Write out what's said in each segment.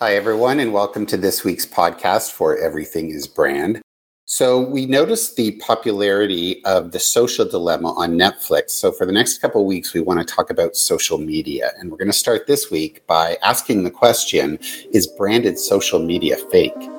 Hi, everyone, and welcome to this week's podcast for Everything is Brand. So, we noticed the popularity of the social dilemma on Netflix. So, for the next couple weeks, we want to talk about social media. And we're going to start this week by asking the question Is branded social media fake?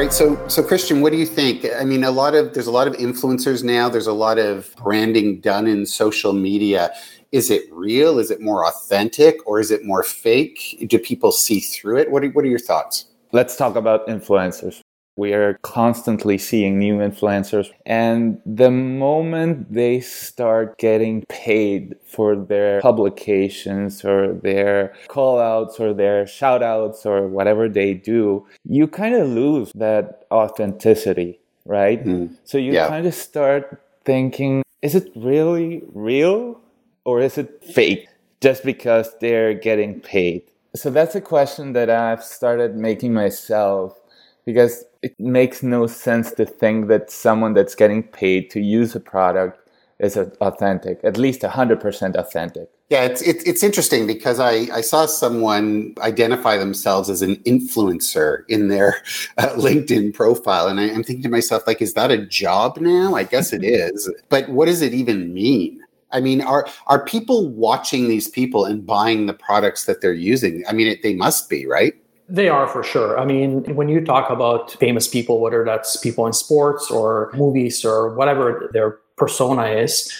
Right. So, so Christian, what do you think? I mean, a lot of there's a lot of influencers now. There's a lot of branding done in social media. Is it real? Is it more authentic, or is it more fake? Do people see through it? What are, What are your thoughts? Let's talk about influencers. We are constantly seeing new influencers. And the moment they start getting paid for their publications or their call outs or their shout outs or whatever they do, you kind of lose that authenticity, right? Mm. So you yeah. kind of start thinking, is it really real or is it fake just because they're getting paid? So that's a question that I've started making myself because it makes no sense to think that someone that's getting paid to use a product is authentic, at least 100% authentic. Yeah, it's, it's, it's interesting because I, I saw someone identify themselves as an influencer in their uh, LinkedIn profile. And I, I'm thinking to myself, like, is that a job now? I guess it is. But what does it even mean? I mean, are are people watching these people and buying the products that they're using? I mean, it, they must be, right? They are for sure. I mean, when you talk about famous people, whether that's people in sports or movies or whatever their persona is,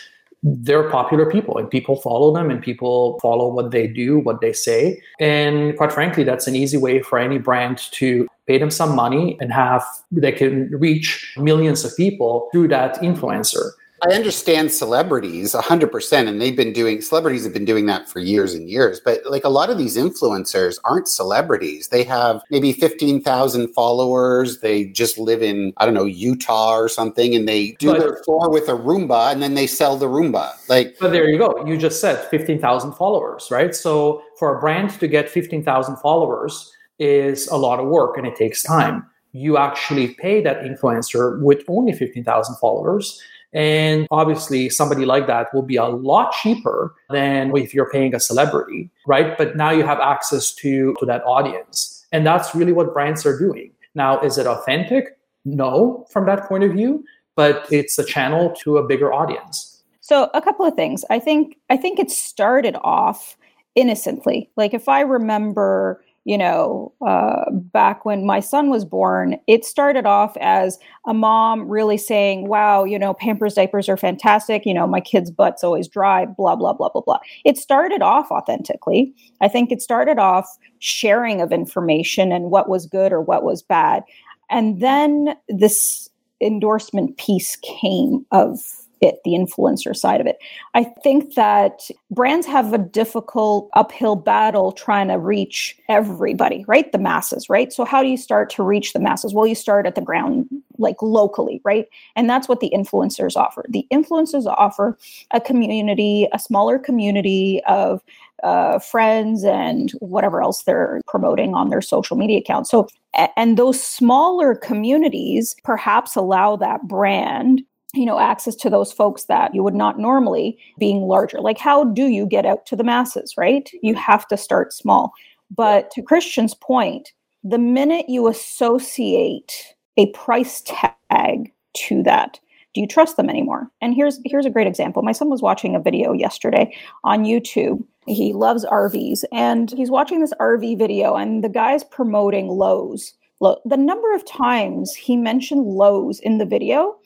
they're popular people and people follow them and people follow what they do, what they say. And quite frankly, that's an easy way for any brand to pay them some money and have they can reach millions of people through that influencer. I understand celebrities 100%, and they've been doing, celebrities have been doing that for years and years. But like a lot of these influencers aren't celebrities. They have maybe 15,000 followers. They just live in, I don't know, Utah or something, and they do but, their floor with a Roomba and then they sell the Roomba. Like, but there you go. You just said 15,000 followers, right? So for a brand to get 15,000 followers is a lot of work and it takes time. You actually pay that influencer with only 15,000 followers and obviously, somebody like that will be a lot cheaper than if you're paying a celebrity, right? But now you have access to, to that audience. And that's really what brands are doing. Now, is it authentic? No, from that point of view, but it's a channel to a bigger audience. So, a couple of things. I think I think it started off innocently. Like if I remember you know, uh, back when my son was born, it started off as a mom really saying, wow, you know, Pampers diapers are fantastic. You know, my kid's butt's always dry, blah, blah, blah, blah, blah. It started off authentically. I think it started off sharing of information and what was good or what was bad. And then this endorsement piece came of it, the influencer side of it. I think that brands have a difficult uphill battle trying to reach everybody, right? The masses, right? So, how do you start to reach the masses? Well, you start at the ground, like locally, right? And that's what the influencers offer. The influencers offer a community, a smaller community of uh, friends and whatever else they're promoting on their social media accounts. So, and those smaller communities perhaps allow that brand you know access to those folks that you would not normally being larger. Like how do you get out to the masses right? You mm-hmm. have to start small. But to christian's point the minute you associate a price tag to that do you trust them anymore? And here's here's a great example. My son was watching a video yesterday on youtube. He loves rvs and he's watching this rv video and the guy's promoting Lowe's. The number of times he mentioned Lowe's in the video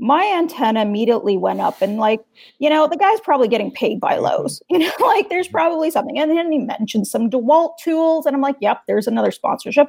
my antenna immediately went up and like you know the guy's probably getting paid by Lowe's you know like there's probably something. And then he mentioned some dewalt tools and i'm like yep there's another sponsorship.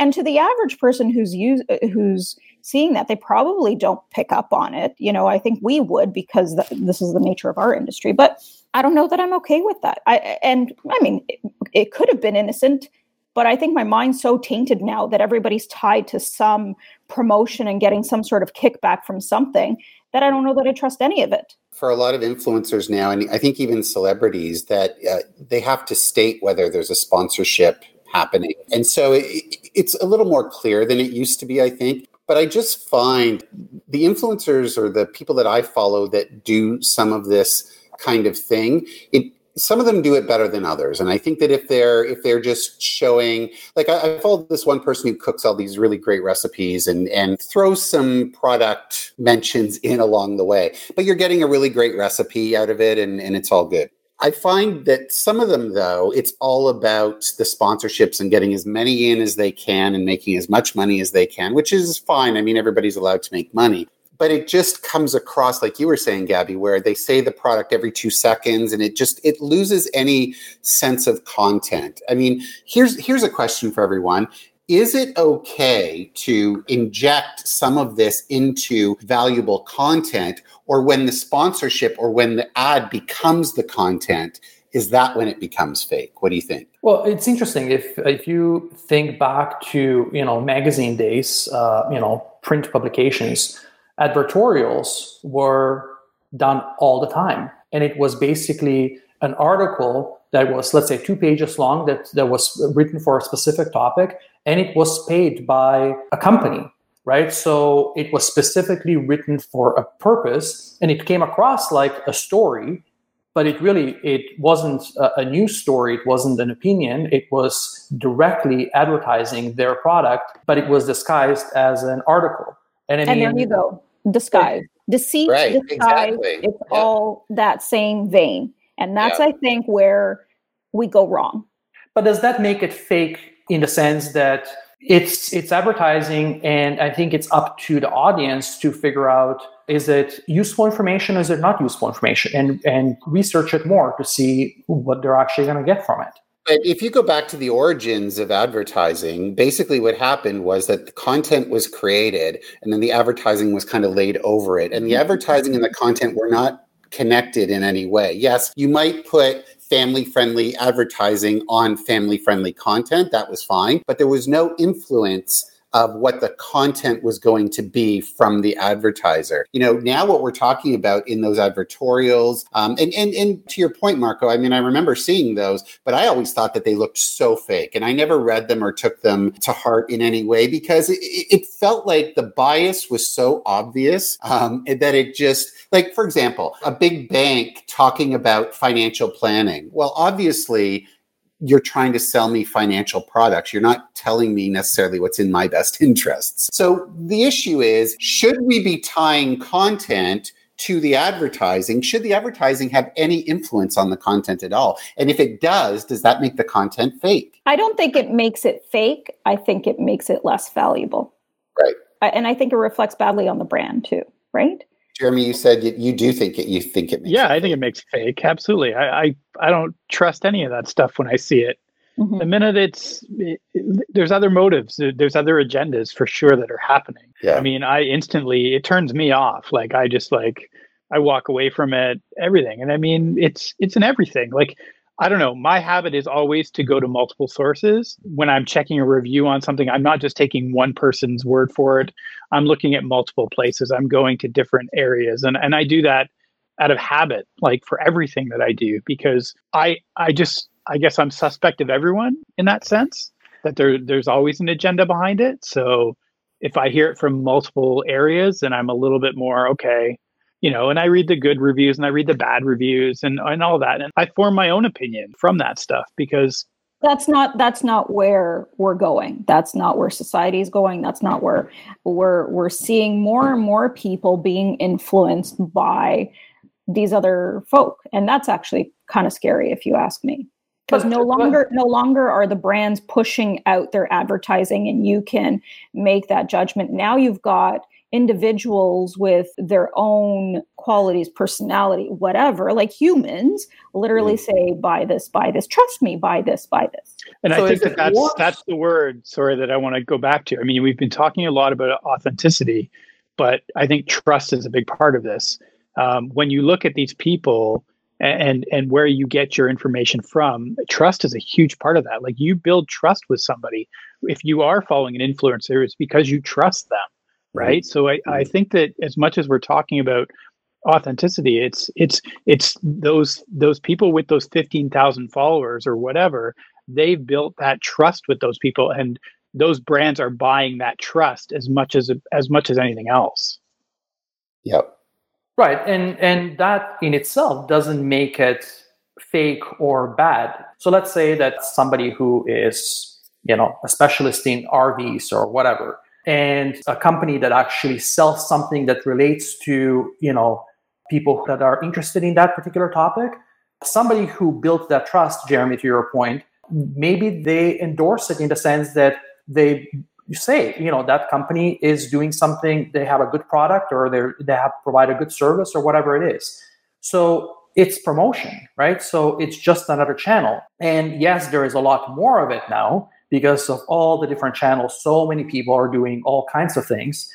And to the average person who's use, uh, who's seeing that they probably don't pick up on it you know i think we would because the, this is the nature of our industry but i don't know that i'm okay with that. I and i mean it, it could have been innocent but I think my mind's so tainted now that everybody's tied to some promotion and getting some sort of kickback from something that I don't know that I trust any of it. For a lot of influencers now, and I think even celebrities, that uh, they have to state whether there's a sponsorship happening. And so it, it's a little more clear than it used to be, I think. but I just find the influencers or the people that I follow that do some of this kind of thing, it some of them do it better than others and i think that if they're if they're just showing like i, I follow this one person who cooks all these really great recipes and and throws some product mentions in along the way but you're getting a really great recipe out of it and and it's all good I find that some of them, though, it's all about the sponsorships and getting as many in as they can and making as much money as they can, which is fine. I mean, everybody's allowed to make money. But it just comes across, like you were saying, Gabby, where they say the product every two seconds and it just it loses any sense of content. I mean, here's here's a question for everyone. Is it okay to inject some of this into valuable content or when the sponsorship or when the ad becomes the content is that when it becomes fake? What do you think? Well it's interesting. If if you think back to you know magazine days uh, you know print publications advertorials were done all the time. And it was basically an article that was let's say two pages long that, that was written for a specific topic and it was paid by a company right? So it was specifically written for a purpose and it came across like a story but it really it wasn't a, a news story. It wasn't an opinion. It was directly advertising their product but it was disguised as an article. And, I mean, and there you go disguise deceit right, disguise exactly. it's yeah. all that same vein and that's yeah. i think where we go wrong but does that make it fake in the sense that it's it's advertising and i think it's up to the audience to figure out is it useful information is it not useful information and and research it more to see what they're actually going to get from it but if you go back to the origins of advertising, basically what happened was that the content was created and then the advertising was kind of laid over it. And the mm-hmm. advertising and the content were not connected in any way. Yes, you might put family friendly advertising on family friendly content. That was fine. But there was no influence of what the content was going to be from the advertiser. You know, now what we're talking about in those advertorials, um, and, and, and to your point, Marco, I mean, I remember seeing those, but I always thought that they looked so fake. And I never read them or took them to heart in any way because it, it felt like the bias was so obvious um, that it just, like, for example, a big bank talking about financial planning. Well, obviously, you're trying to sell me financial products. You're not telling me necessarily what's in my best interests. So the issue is should we be tying content to the advertising? Should the advertising have any influence on the content at all? And if it does, does that make the content fake? I don't think it makes it fake. I think it makes it less valuable. Right. And I think it reflects badly on the brand too, right? Jeremy, you said you, you do think it. You think it. yeah, I think it makes fake. Absolutely. I, I I don't trust any of that stuff when I see it. Mm-hmm. The minute it's it, there's other motives, there's other agendas for sure that are happening. Yeah. I mean, I instantly it turns me off. Like I just like I walk away from it. Everything, and I mean, it's it's in everything. Like I don't know. My habit is always to go to multiple sources. When I'm checking a review on something, I'm not just taking one person's word for it. I'm looking at multiple places. I'm going to different areas. And, and I do that out of habit, like for everything that I do, because I, I just, I guess I'm suspect of everyone in that sense, that there, there's always an agenda behind it. So if I hear it from multiple areas, then I'm a little bit more, okay, you know, and I read the good reviews and I read the bad reviews and, and all that. And I form my own opinion from that stuff because that's not that's not where we're going. That's not where society is going. That's not where we're we're seeing more and more people being influenced by these other folk. And that's actually kind of scary if you ask me. Because no longer no longer are the brands pushing out their advertising and you can make that judgment. Now you've got individuals with their own qualities, personality, whatever, like humans, literally mm. say, buy this, buy this, trust me, buy this, buy this. And so I think that that's, that's the word, sorry, that I want to go back to. I mean, we've been talking a lot about authenticity, but I think trust is a big part of this. Um, when you look at these people, and and where you get your information from trust is a huge part of that like you build trust with somebody if you are following an influencer it's because you trust them right mm-hmm. so I, I mm-hmm. think that as much as we're talking about authenticity it's it's it's those those people with those 15,000 followers or whatever they've built that trust with those people and those brands are buying that trust as much as as much as anything else. Yep. Right, and and that in itself doesn't make it fake or bad. So let's say that somebody who is, you know, a specialist in RVs or whatever, and a company that actually sells something that relates to, you know, people that are interested in that particular topic, somebody who built that trust, Jeremy, to your point, maybe they endorse it in the sense that they say, you know, that company is doing something, they have a good product or they they have provide a good service or whatever it is. So it's promotion, right? So it's just another channel. And yes, there is a lot more of it now because of all the different channels. So many people are doing all kinds of things.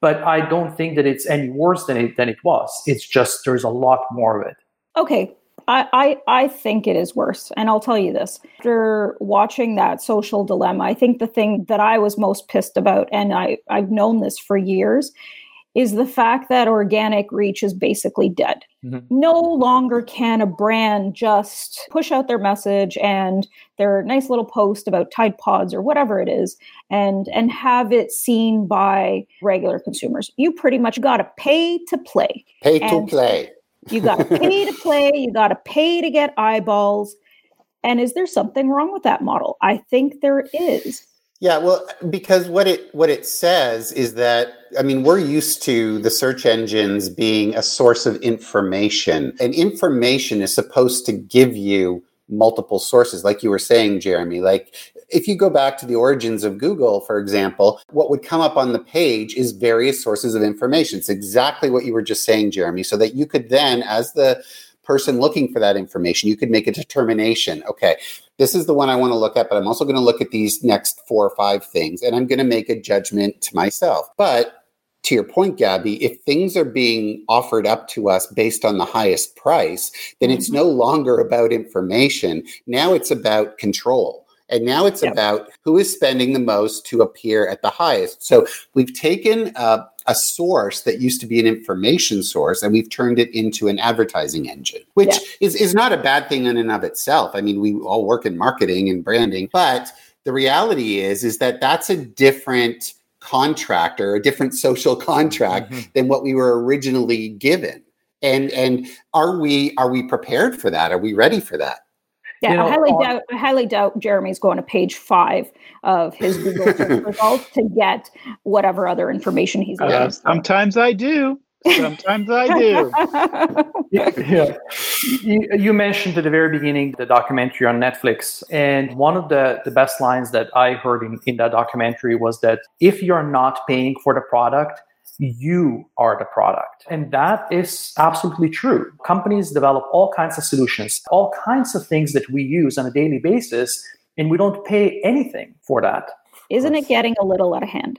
But I don't think that it's any worse than it than it was. It's just there's a lot more of it. Okay. I, I, I think it is worse. And I'll tell you this. After watching that social dilemma, I think the thing that I was most pissed about, and I, I've known this for years, is the fact that organic reach is basically dead. Mm-hmm. No longer can a brand just push out their message and their nice little post about Tide Pods or whatever it is and and have it seen by regular consumers. You pretty much got to pay to play. Pay and to play. you got to pay to play, you got to pay to get eyeballs. And is there something wrong with that model? I think there is. Yeah, well, because what it what it says is that I mean we're used to the search engines being a source of information, and information is supposed to give you multiple sources, like you were saying, Jeremy. Like if you go back to the origins of Google, for example, what would come up on the page is various sources of information. It's exactly what you were just saying, Jeremy, so that you could then, as the person looking for that information, you could make a determination. Okay, this is the one I want to look at, but I'm also going to look at these next four or five things and I'm going to make a judgment to myself. But to your point, Gabby, if things are being offered up to us based on the highest price, then mm-hmm. it's no longer about information. Now it's about control. And now it's yep. about who is spending the most to appear at the highest. So we've taken uh, a source that used to be an information source and we've turned it into an advertising engine, which yeah. is, is not a bad thing in and of itself. I mean, we all work in marketing and branding, but the reality is, is that that's a different contract or a different social contract mm-hmm. than what we were originally given. And, and are we, are we prepared for that? Are we ready for that? Yeah, you know, I highly uh, doubt. I highly doubt Jeremy's going to page five of his Google search results to get whatever other information he's looking. Uh, sometimes I do. Sometimes I do. yeah. You, you, mentioned at the very beginning the documentary on Netflix, and one of the, the best lines that I heard in, in that documentary was that if you're not paying for the product, you are the product. And that is absolutely true. Companies develop all kinds of solutions, all kinds of things that we use on a daily basis, and we don't pay anything for that. Isn't it getting a little out of hand?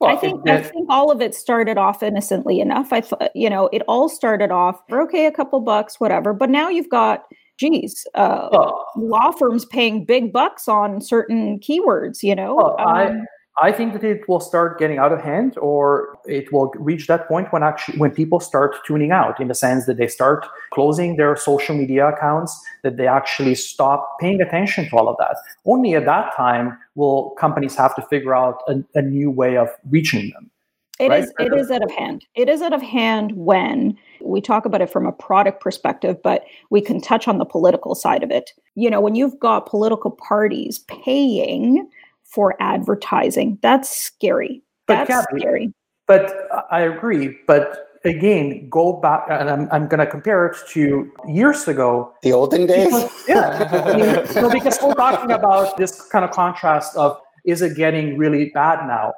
Well, I think it, I think all of it started off innocently enough. I thought, you know, it all started off okay, a couple bucks, whatever. But now you've got, geez, uh, law firms paying big bucks on certain keywords. You know, um, I think that it will start getting out of hand, or it will reach that point when actually when people start tuning out, in the sense that they start closing their social media accounts, that they actually stop paying attention to all of that. Only at that time will companies have to figure out a, a new way of reaching them. It right? is, It is out of hand. It is out of hand when we talk about it from a product perspective, but we can touch on the political side of it. You know, when you've got political parties paying for advertising. That's scary. That's but scary. But I agree. But again, go back, and I'm, I'm going to compare it to years ago. The olden days? Because, yeah. so because we're talking about this kind of contrast of is it getting really bad now?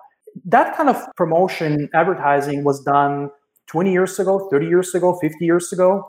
That kind of promotion advertising was done 20 years ago, 30 years ago, 50 years ago.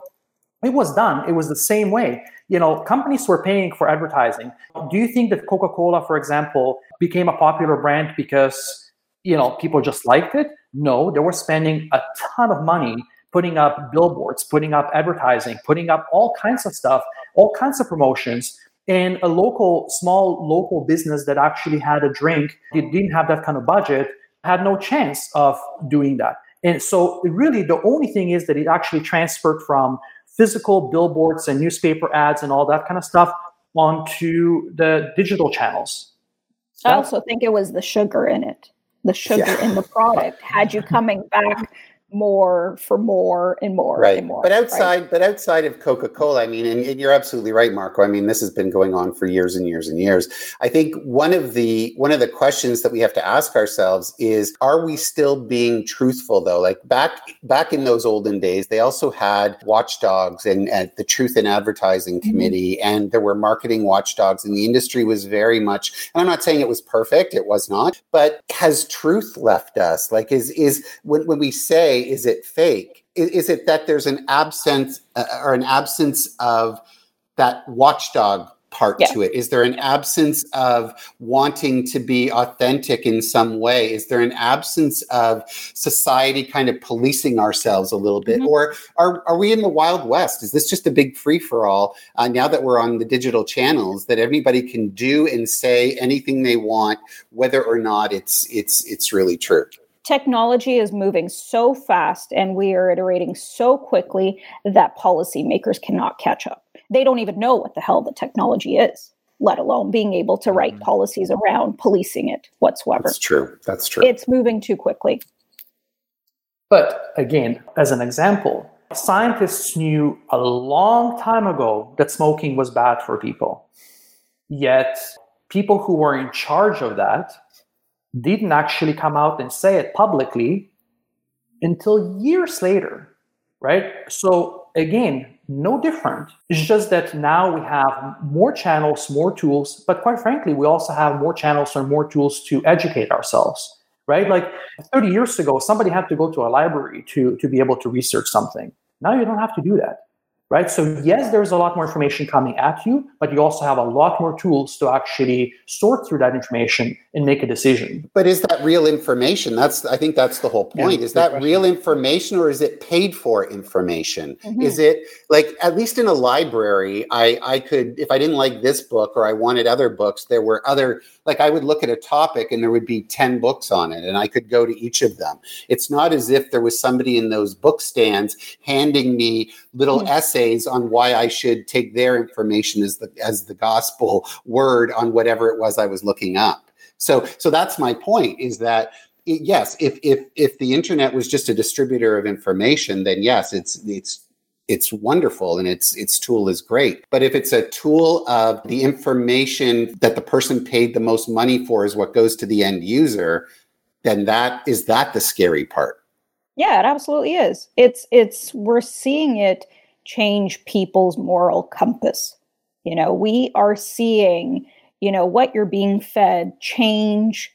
It was done. It was the same way you know, companies were paying for advertising. Do you think that Coca-Cola, for example, became a popular brand because, you know, people just liked it? No, they were spending a ton of money putting up billboards, putting up advertising, putting up all kinds of stuff, all kinds of promotions. And a local, small local business that actually had a drink, it didn't have that kind of budget, had no chance of doing that. And so, really, the only thing is that it actually transferred from physical billboards and newspaper ads and all that kind of stuff onto the digital channels. I also think it was the sugar in it. The sugar yeah. in the product had you coming back more for more and more right and more, but outside right? but outside of coca-cola i mean and, and, you're absolutely right marco i mean this has been going on for years and years and years i think one of the one of the questions that we have to ask ourselves is are we still being truthful though like back back in those olden days they also had watchdogs and, and the truth in advertising mm-hmm. committee mm-hmm. and there were marketing watchdogs and the industry was very much and i'm not saying it was perfect it was not but has truth left us like is is when, when we say is it fake? Is, is it that there's an absence uh, or an absence of that watchdog part yeah. to it? Is there an absence of wanting to be authentic in some way? Is there an absence of society kind of policing ourselves a little bit? Mm-hmm. Or are, are we in the Wild West? Is this just a big free for all uh, now that we're on the digital channels that everybody can do and say anything they want, whether or not it's it's it's really true? Technology is moving so fast and we are iterating so quickly that policymakers cannot catch up. They don't even know what the hell the technology is, let alone being able to write mm-hmm. policies around policing it whatsoever. That's true. That's true. It's moving too quickly. But again, as an example, scientists knew a long time ago that smoking was bad for people. Yet, people who were in charge of that didn't actually come out and say it publicly until years later, right? So again, no different. It's just that now we have more channels, more tools, but quite frankly, we also have more channels and more tools to educate ourselves, right? Like 30 years ago, somebody had to go to a library to, to be able to research something. Now you don't have to do that right? So yes, there's a lot more information coming at you, but you also have a lot more tools to actually sort through that information and make a decision. But is that real information? That's I think that's the whole point. Yeah, is that question. real information or is it paid for information? Mm-hmm. Is it like at least in a library, I I could if I didn't like this book or I wanted other books, there were other like I would look at a topic and there would be 10 books on it and I could go to each of them. It's not as if there was somebody in those book stands handing me little mm-hmm. essays on why I should take their information as the as the gospel word on whatever it was I was looking up. So so that's my point is that yes, if if if the internet was just a distributor of information, then yes, it's it's it's wonderful and its its tool is great. But if it's a tool of the information that the person paid the most money for is what goes to the end user, then that is that the scary part. Yeah, it absolutely is. It's it's we're seeing it change people's moral compass. You know, we are seeing, you know, what you're being fed change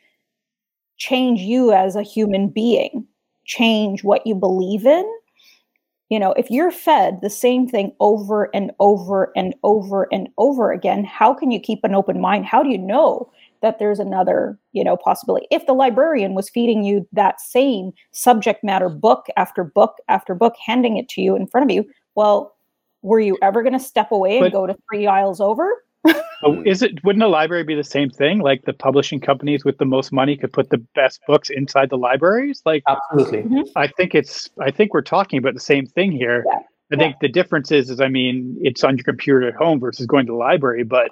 change you as a human being, change what you believe in you know, if you're fed the same thing over and over and over and over again, how can you keep an open mind? How do you know that there's another, you know, possibility? If the librarian was feeding you that same subject matter book after book after book, handing it to you in front of you, well, were you ever going to step away and but, go to three aisles over? Oh, is it wouldn't a library be the same thing like the publishing companies with the most money could put the best books inside the libraries like absolutely mm-hmm. i think it's i think we're talking about the same thing here yeah. i yeah. think the difference is is i mean it's on your computer at home versus going to the library but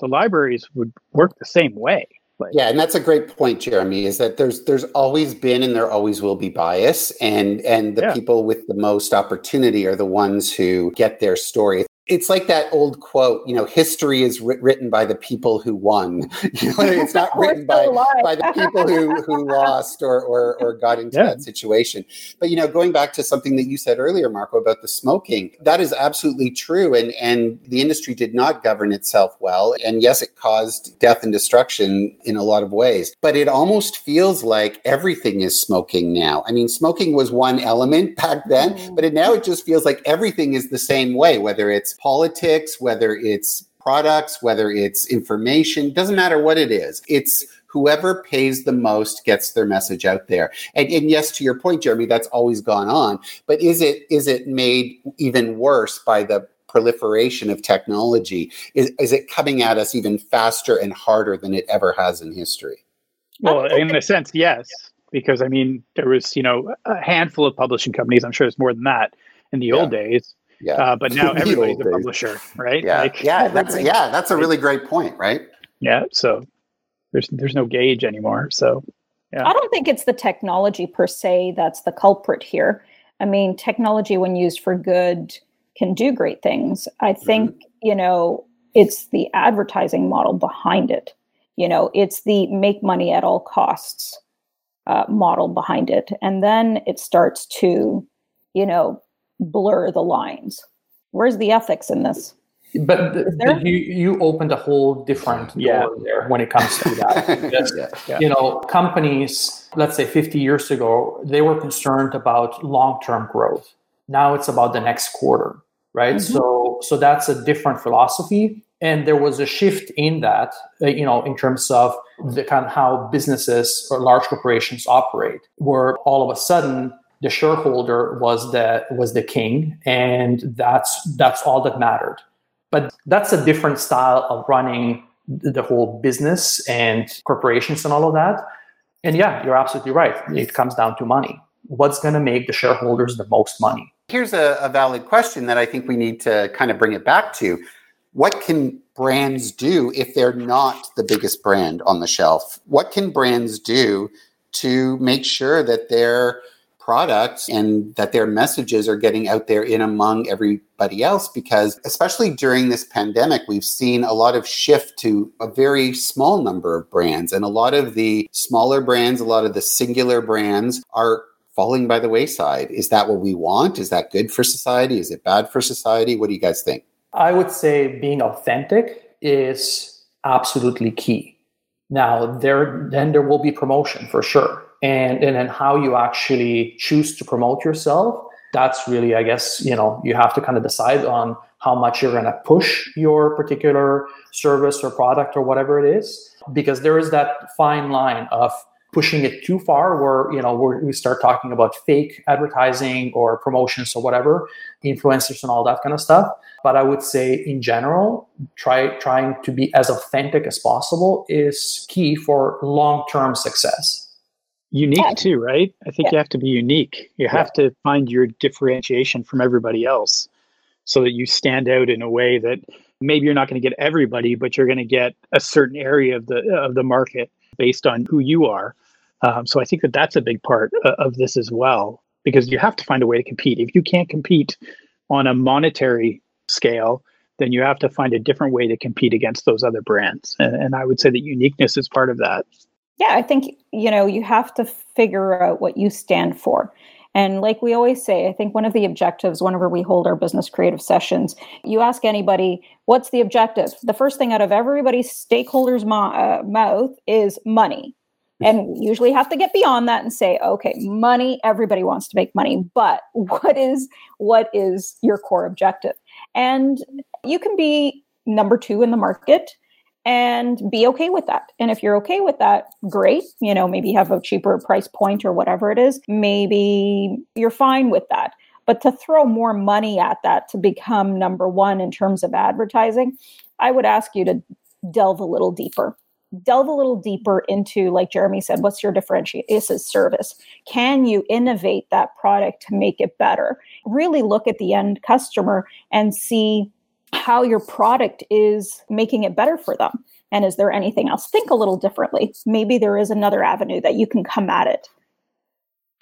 the libraries would work the same way like, yeah, and that's a great point, Jeremy. Is that there's there's always been and there always will be bias, and and the yeah. people with the most opportunity are the ones who get their story it's like that old quote, you know, history is written by the people who won. You know, it's not written by, by the people who, who lost or, or, or got into yeah. that situation. But, you know, going back to something that you said earlier, Marco, about the smoking, that is absolutely true. And, and the industry did not govern itself well. And yes, it caused death and destruction in a lot of ways. But it almost feels like everything is smoking now. I mean, smoking was one element back then, mm. but it, now it just feels like everything is the same way, whether it's politics, whether it's products, whether it's information, doesn't matter what it is. It's whoever pays the most gets their message out there. And, and, yes, to your point, Jeremy, that's always gone on. But is it is it made even worse by the proliferation of technology? Is, is it coming at us even faster and harder than it ever has in history? Well, in a sense, yes. Because I mean, there was, you know, a handful of publishing companies. I'm sure it's more than that in the yeah. old days yeah. Uh, but now everybody's a publisher, right? Yeah. Like, yeah. That's yeah. That's a really great point, right? Yeah. So there's there's no gauge anymore. So yeah. I don't think it's the technology per se that's the culprit here. I mean, technology when used for good can do great things. I think, mm-hmm. you know, it's the advertising model behind it. You know, it's the make money at all costs uh, model behind it. And then it starts to, you know, blur the lines. Where's the ethics in this? But you you opened a whole different yeah. door there when it comes to that. yeah. Yeah. You know, companies, let's say 50 years ago, they were concerned about long-term growth. Now it's about the next quarter, right? Mm-hmm. So so that's a different philosophy and there was a shift in that uh, you know in terms of the kind of how businesses or large corporations operate where all of a sudden the shareholder was the was the king and that's that's all that mattered but that's a different style of running the whole business and corporations and all of that. And yeah, you're absolutely right. It comes down to money. What's going to make the shareholders the most money? Here's a, a valid question that I think we need to kind of bring it back to. What can brands do if they're not the biggest brand on the shelf? What can brands do to make sure that they're products and that their messages are getting out there in among everybody else because especially during this pandemic we've seen a lot of shift to a very small number of brands. And a lot of the smaller brands a lot of the singular brands are falling by the wayside. Is that what we want? Is that good for society? Is it bad for society? What do you guys think? I would say being authentic is absolutely key. Now there then there will be promotion for sure and and then how you actually choose to promote yourself that's really i guess you know you have to kind of decide on how much you're going to push your particular service or product or whatever it is because there is that fine line of pushing it too far where you know where we start talking about fake advertising or promotions or whatever influencers and all that kind of stuff. But i would say in general try trying to be as authentic as possible is key for long-term success unique yeah. too, right? I think yeah. you have to be unique. You have yeah. to find your differentiation from everybody else so that you stand out in a way that maybe you're not going to get everybody, but you're going to get a certain area of the of the market based on who you are. Um, so I think that that's a big part of this as well, because you have to find a way to compete. If you can't compete on a monetary scale, then you have to find a different way to compete against those other brands. And, and I would say that uniqueness is part of that yeah i think you know you have to figure out what you stand for. And like we always say i think one of the objectives whenever we hold our business creative sessions you ask anybody what's the objective? The first thing out of everybody's stakeholders mo- uh, mouth is money. And we usually have to get beyond that and say okay money everybody wants to make money but what is what is your core objective? And you can be number two in the market and be okay with that. And if you're okay with that, great. You know, maybe have a cheaper price point or whatever it is. Maybe you're fine with that. But to throw more money at that to become number one in terms of advertising, I would ask you to delve a little deeper. Delve a little deeper into, like Jeremy said, what's your differentiation? Is service? Can you innovate that product to make it better? Really look at the end customer and see how your product is making it better for them. And is there anything else? Think a little differently. Maybe there is another avenue that you can come at it.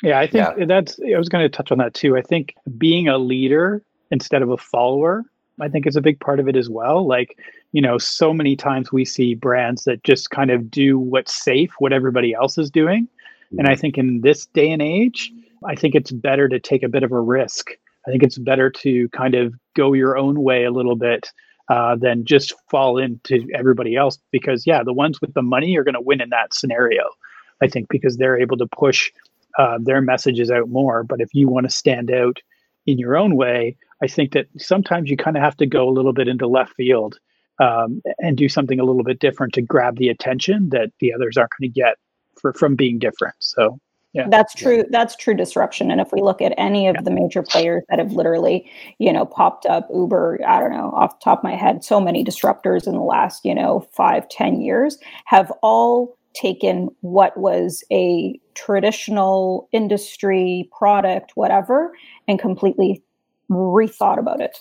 Yeah, I think yeah. that's, I was going to touch on that too. I think being a leader instead of a follower, I think is a big part of it as well. Like, you know, so many times we see brands that just kind of do what's safe, what everybody else is doing. And I mm-hmm. think in this day and age, I think it's better to take a bit of a risk I think it's better to kind of go your own way a little bit uh, than just fall into everybody else. Because yeah, the ones with the money are going to win in that scenario. I think because they're able to push uh, their messages out more. But if you want to stand out in your own way, I think that sometimes you kind of have to go a little bit into left field um, and do something a little bit different to grab the attention that the others aren't going to get for from being different. So yeah. That's true. Yeah. That's true disruption. And if we look at any of yeah. the major players that have literally, you know, popped up, Uber, I don't know, off the top of my head, so many disruptors in the last, you know, five, ten years have all taken what was a traditional industry product, whatever, and completely rethought about it.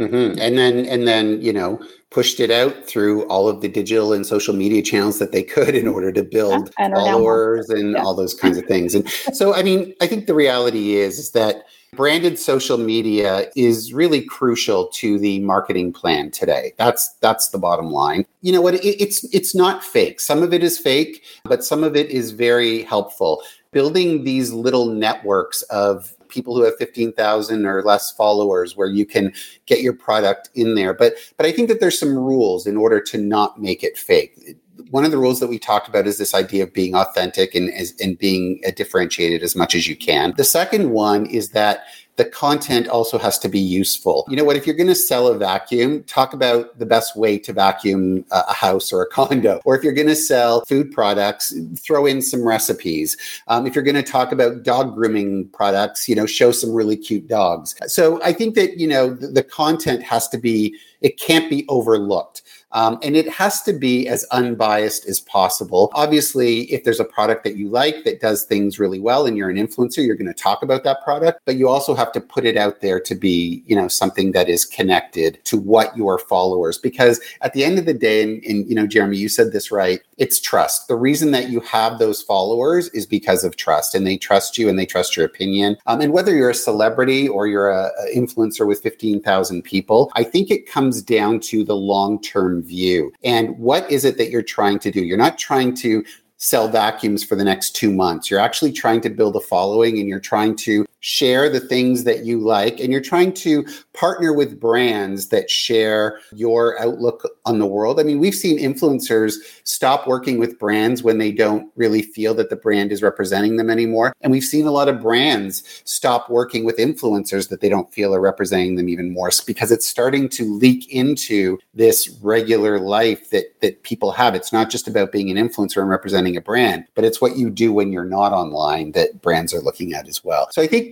Mm-hmm. And then, and then, you know, pushed it out through all of the digital and social media channels that they could in order to build and followers and yeah. all those kinds of things. And so, I mean, I think the reality is, is that branded social media is really crucial to the marketing plan today. That's that's the bottom line. You know what? It, it's it's not fake. Some of it is fake, but some of it is very helpful. Building these little networks of people who have 15,000 or less followers where you can get your product in there. But but I think that there's some rules in order to not make it fake. One of the rules that we talked about is this idea of being authentic and, and being uh, differentiated as much as you can. The second one is that the content also has to be useful. You know what? If you're going to sell a vacuum, talk about the best way to vacuum a house or a condo. Or if you're going to sell food products, throw in some recipes. Um, if you're going to talk about dog grooming products, you know, show some really cute dogs. So I think that, you know, the, the content has to be, it can't be overlooked. Um, and it has to be as unbiased as possible. Obviously, if there's a product that you like that does things really well and you're an influencer, you're going to talk about that product, but you also have to put it out there to be, you know, something that is connected to what your followers, because at the end of the day, and, and you know, Jeremy, you said this right, it's trust. The reason that you have those followers is because of trust and they trust you and they trust your opinion. Um, and whether you're a celebrity or you're a, a influencer with 15,000 people, I think it comes down to the long view. And what is it that you're trying to do? You're not trying to sell vacuums for the next two months. You're actually trying to build a following and you're trying to share the things that you like and you're trying to partner with brands that share your outlook on the world. I mean, we've seen influencers stop working with brands when they don't really feel that the brand is representing them anymore. And we've seen a lot of brands stop working with influencers that they don't feel are representing them even more because it's starting to leak into this regular life that that people have. It's not just about being an influencer and representing a brand, but it's what you do when you're not online that brands are looking at as well. So I think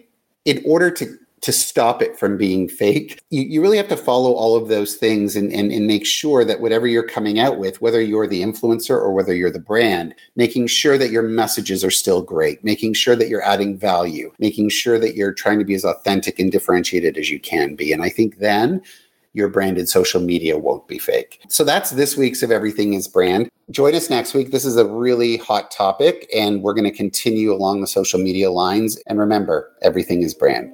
in order to to stop it from being fake, you, you really have to follow all of those things and, and, and make sure that whatever you're coming out with, whether you're the influencer or whether you're the brand, making sure that your messages are still great, making sure that you're adding value, making sure that you're trying to be as authentic and differentiated as you can be. And I think then your branded social media won't be fake. So that's this week's of Everything is Brand. Join us next week. This is a really hot topic, and we're going to continue along the social media lines. And remember, everything is brand.